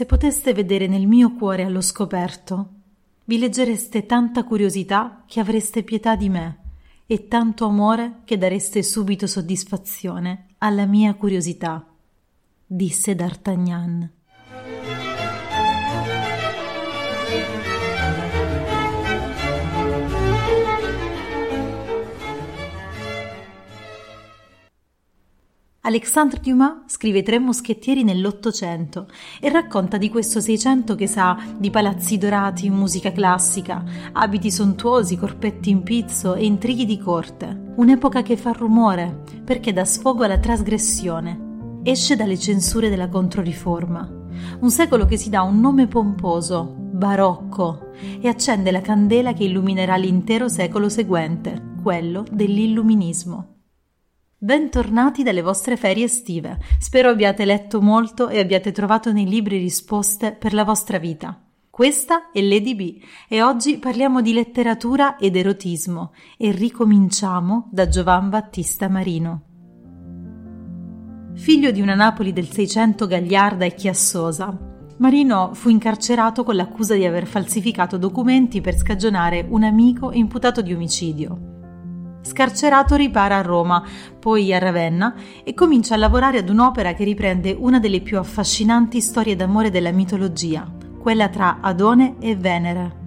Se poteste vedere nel mio cuore allo scoperto, vi leggereste tanta curiosità che avreste pietà di me e tanto amore che dareste subito soddisfazione alla mia curiosità, disse D'Artagnan. Alexandre Dumas scrive Tre moschettieri nell'Ottocento e racconta di questo Seicento che sa di palazzi dorati, musica classica, abiti sontuosi, corpetti in pizzo e intrighi di corte. Un'epoca che fa rumore perché dà sfogo alla trasgressione, esce dalle censure della Controriforma. Un secolo che si dà un nome pomposo, barocco, e accende la candela che illuminerà l'intero secolo seguente, quello dell'illuminismo. Bentornati dalle vostre ferie estive. Spero abbiate letto molto e abbiate trovato nei libri risposte per la vostra vita. Questa è Lady B e oggi parliamo di letteratura ed erotismo e ricominciamo da Giovan Battista Marino. Figlio di una Napoli del Seicento gagliarda e chiassosa, Marino fu incarcerato con l'accusa di aver falsificato documenti per scagionare un amico imputato di omicidio. Scarcerato ripara a Roma, poi a Ravenna e comincia a lavorare ad un'opera che riprende una delle più affascinanti storie d'amore della mitologia, quella tra Adone e Venere.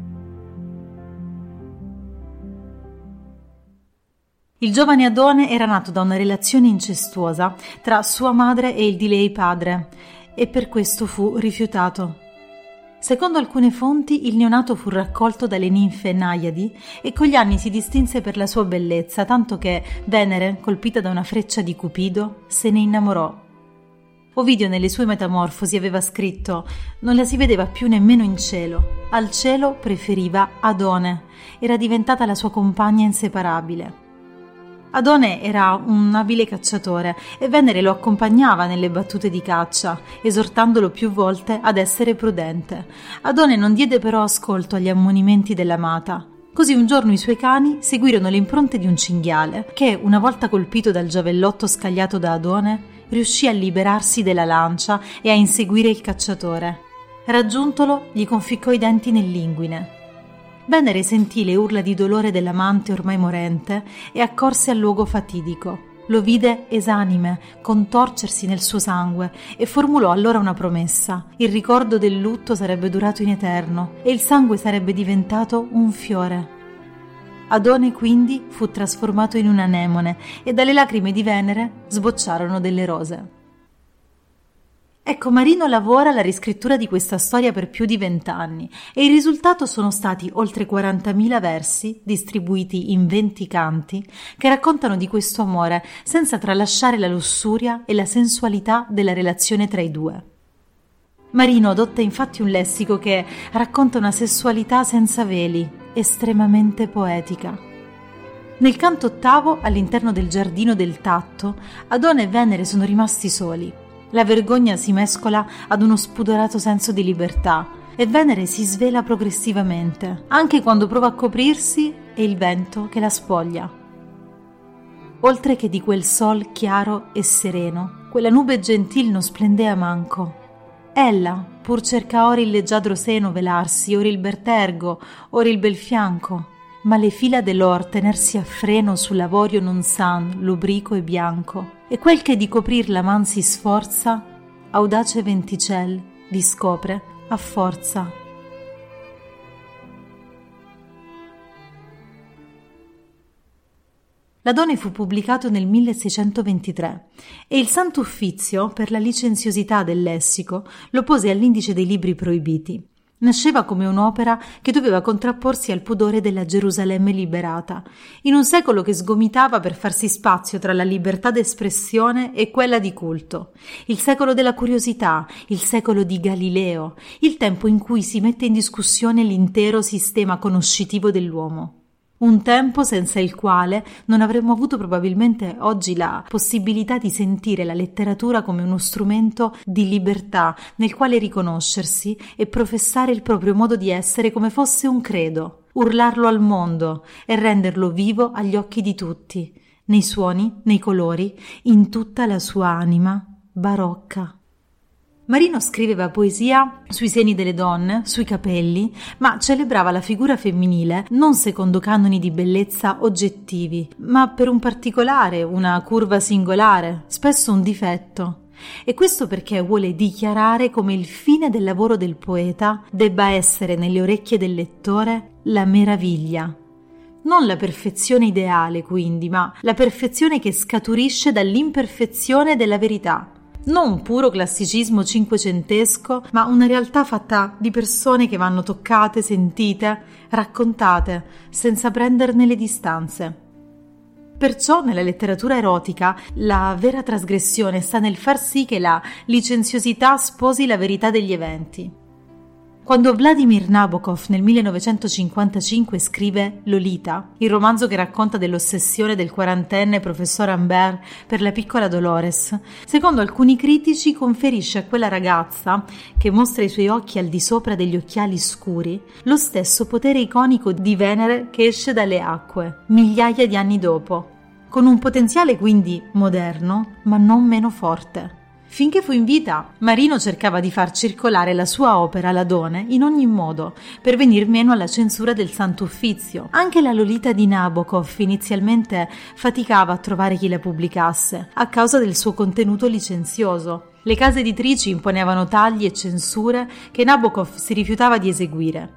Il giovane Adone era nato da una relazione incestuosa tra sua madre e il di lei padre e per questo fu rifiutato. Secondo alcune fonti, il neonato fu raccolto dalle ninfe Naiadi e con gli anni si distinse per la sua bellezza, tanto che Venere, colpita da una freccia di Cupido, se ne innamorò. Ovidio nelle sue Metamorfosi aveva scritto non la si vedeva più nemmeno in cielo. Al cielo preferiva Adone, era diventata la sua compagna inseparabile. Adone era un abile cacciatore e Venere lo accompagnava nelle battute di caccia, esortandolo più volte ad essere prudente. Adone non diede però ascolto agli ammonimenti dell'amata. Così un giorno i suoi cani seguirono le impronte di un cinghiale che, una volta colpito dal giavellotto scagliato da Adone, riuscì a liberarsi della lancia e a inseguire il cacciatore. Raggiuntolo, gli conficcò i denti nell'inguine. Venere sentì le urla di dolore dell'amante ormai morente e accorse al luogo fatidico. Lo vide esanime, contorcersi nel suo sangue e formulò allora una promessa. Il ricordo del lutto sarebbe durato in eterno e il sangue sarebbe diventato un fiore. Adone quindi fu trasformato in un'anemone e dalle lacrime di Venere sbocciarono delle rose. Ecco, Marino lavora alla riscrittura di questa storia per più di vent'anni e il risultato sono stati oltre 40.000 versi distribuiti in 20 canti che raccontano di questo amore senza tralasciare la lussuria e la sensualità della relazione tra i due. Marino adotta infatti un lessico che racconta una sessualità senza veli, estremamente poetica. Nel canto ottavo, all'interno del giardino del tatto, Adone e Venere sono rimasti soli. La vergogna si mescola ad uno spudorato senso di libertà e Venere si svela progressivamente. Anche quando prova a coprirsi è il vento che la spoglia. Oltre che di quel sol chiaro e sereno, quella nube gentil non splendea manco. Ella, pur cerca ora il leggiadro seno velarsi, ora il bertergo, ora il bel fianco, ma le fila dell'or tenersi a freno sull'avorio non san, lubrico e bianco, e quel che di coprir la man si sforza, audace venticel, vi scopre a forza. L'Adone fu pubblicato nel 1623 e il Santo Uffizio, per la licenziosità del lessico, lo pose all'indice dei libri proibiti. Nasceva come un'opera che doveva contrapporsi al pudore della Gerusalemme liberata, in un secolo che sgomitava per farsi spazio tra la libertà d'espressione e quella di culto, il secolo della curiosità, il secolo di Galileo, il tempo in cui si mette in discussione l'intero sistema conoscitivo dell'uomo un tempo senza il quale non avremmo avuto probabilmente oggi la possibilità di sentire la letteratura come uno strumento di libertà nel quale riconoscersi e professare il proprio modo di essere come fosse un credo, urlarlo al mondo e renderlo vivo agli occhi di tutti, nei suoni, nei colori, in tutta la sua anima barocca. Marino scriveva poesia sui seni delle donne, sui capelli, ma celebrava la figura femminile non secondo canoni di bellezza oggettivi, ma per un particolare, una curva singolare, spesso un difetto. E questo perché vuole dichiarare come il fine del lavoro del poeta debba essere nelle orecchie del lettore la meraviglia. Non la perfezione ideale, quindi, ma la perfezione che scaturisce dall'imperfezione della verità non puro classicismo cinquecentesco, ma una realtà fatta di persone che vanno toccate, sentite, raccontate, senza prenderne le distanze. Perciò nella letteratura erotica la vera trasgressione sta nel far sì che la licenziosità sposi la verità degli eventi. Quando Vladimir Nabokov nel 1955 scrive Lolita, il romanzo che racconta dell'ossessione del quarantenne professor Ambert per la piccola Dolores, secondo alcuni critici conferisce a quella ragazza, che mostra i suoi occhi al di sopra degli occhiali scuri, lo stesso potere iconico di Venere che esce dalle acque, migliaia di anni dopo, con un potenziale quindi moderno, ma non meno forte. Finché fu in vita, Marino cercava di far circolare la sua opera Ladone in ogni modo, per venir meno alla censura del Santo Uffizio. Anche la Lolita di Nabokov inizialmente faticava a trovare chi la pubblicasse, a causa del suo contenuto licenzioso. Le case editrici imponevano tagli e censure che Nabokov si rifiutava di eseguire.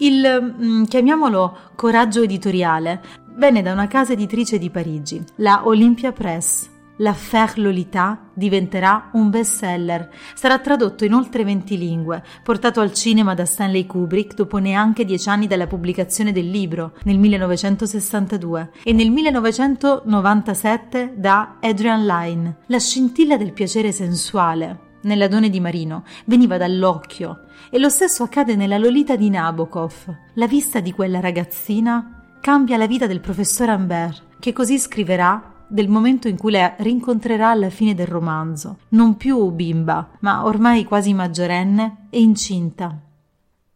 Il, mm, chiamiamolo, coraggio editoriale venne da una casa editrice di Parigi, la Olympia Press, L'Affaire Lolita diventerà un bestseller. Sarà tradotto in oltre 20 lingue, portato al cinema da Stanley Kubrick dopo neanche dieci anni dalla pubblicazione del libro, nel 1962, e nel 1997 da Adrian Lyne. La scintilla del piacere sensuale, nella Done di Marino, veniva dall'occhio, e lo stesso accade nella Lolita di Nabokov. La vista di quella ragazzina cambia la vita del professor Ambert, che così scriverà del momento in cui la rincontrerà alla fine del romanzo, non più bimba, ma ormai quasi maggiorenne e incinta.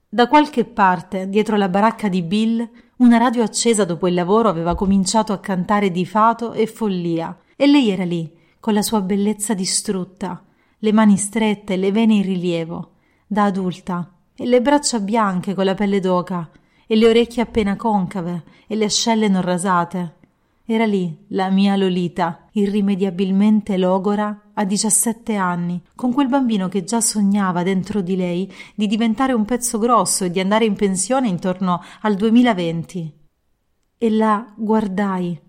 Da qualche parte, dietro la baracca di Bill, una radio accesa dopo il lavoro aveva cominciato a cantare di fato e follia, e lei era lì, con la sua bellezza distrutta, le mani strette le vene in rilievo, da adulta, e le braccia bianche con la pelle d'oca, e le orecchie appena concave, e le ascelle non rasate, era lì la mia Lolita, irrimediabilmente logora a 17 anni, con quel bambino che già sognava dentro di lei di diventare un pezzo grosso e di andare in pensione intorno al 2020. E la guardai.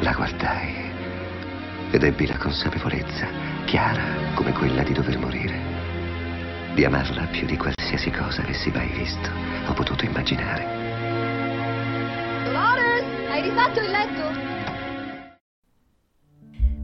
La guardai ed ebbi la consapevolezza, chiara come quella di dover morire, di amarla più di qualsiasi cosa avessi mai visto o potuto immaginare. Hai rifatto il letto?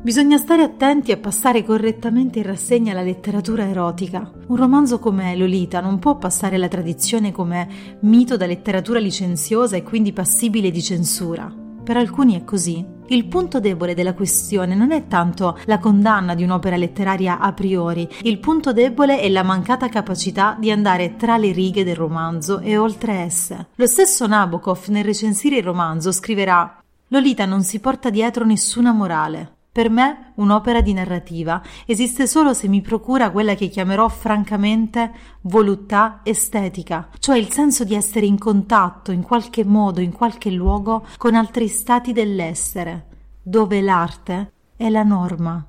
Bisogna stare attenti a passare correttamente in rassegna la letteratura erotica. Un romanzo come Lolita non può passare la tradizione come mito da letteratura licenziosa e quindi passibile di censura. Per alcuni è così. Il punto debole della questione non è tanto la condanna di un'opera letteraria a priori, il punto debole è la mancata capacità di andare tra le righe del romanzo e oltre esse. Lo stesso Nabokov nel recensire il romanzo scriverà Lolita non si porta dietro nessuna morale. Per me un'opera di narrativa esiste solo se mi procura quella che chiamerò francamente voluttà estetica, cioè il senso di essere in contatto in qualche modo, in qualche luogo, con altri stati dell'essere, dove l'arte è la norma.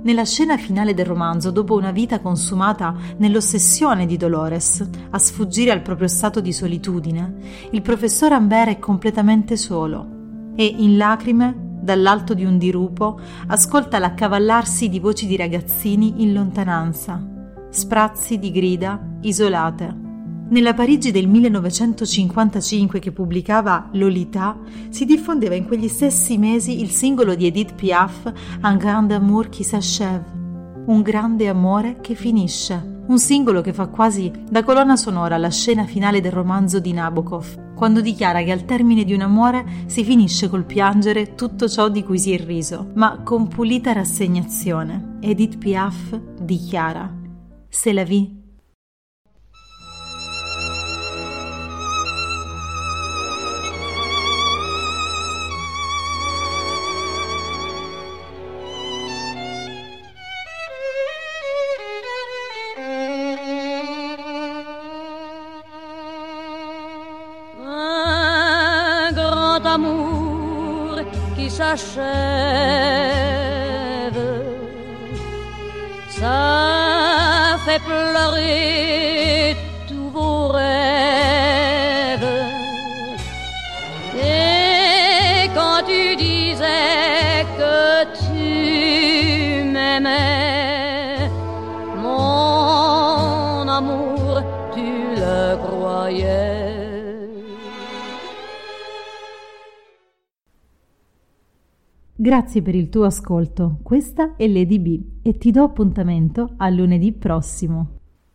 Nella scena finale del romanzo, dopo una vita consumata nell'ossessione di Dolores, a sfuggire al proprio stato di solitudine, il professor Ambert è completamente solo e, in lacrime, dall'alto di un dirupo, ascolta l'accavallarsi di voci di ragazzini in lontananza, sprazzi di grida isolate. Nella Parigi del 1955 che pubblicava Lolita, si diffondeva in quegli stessi mesi il singolo di Edith Piaf Un grand amour qui s'achève, un grande amore che finisce. Un singolo che fa quasi da colonna sonora alla scena finale del romanzo di Nabokov, quando dichiara che al termine di un amore si finisce col piangere tutto ciò di cui si è riso, ma con pulita rassegnazione. Edith Piaf dichiara: Se la vie grand amour qui s'achève. Ça fait pleurer Grazie per il tuo ascolto, questa è Lady B e ti do appuntamento a lunedì prossimo.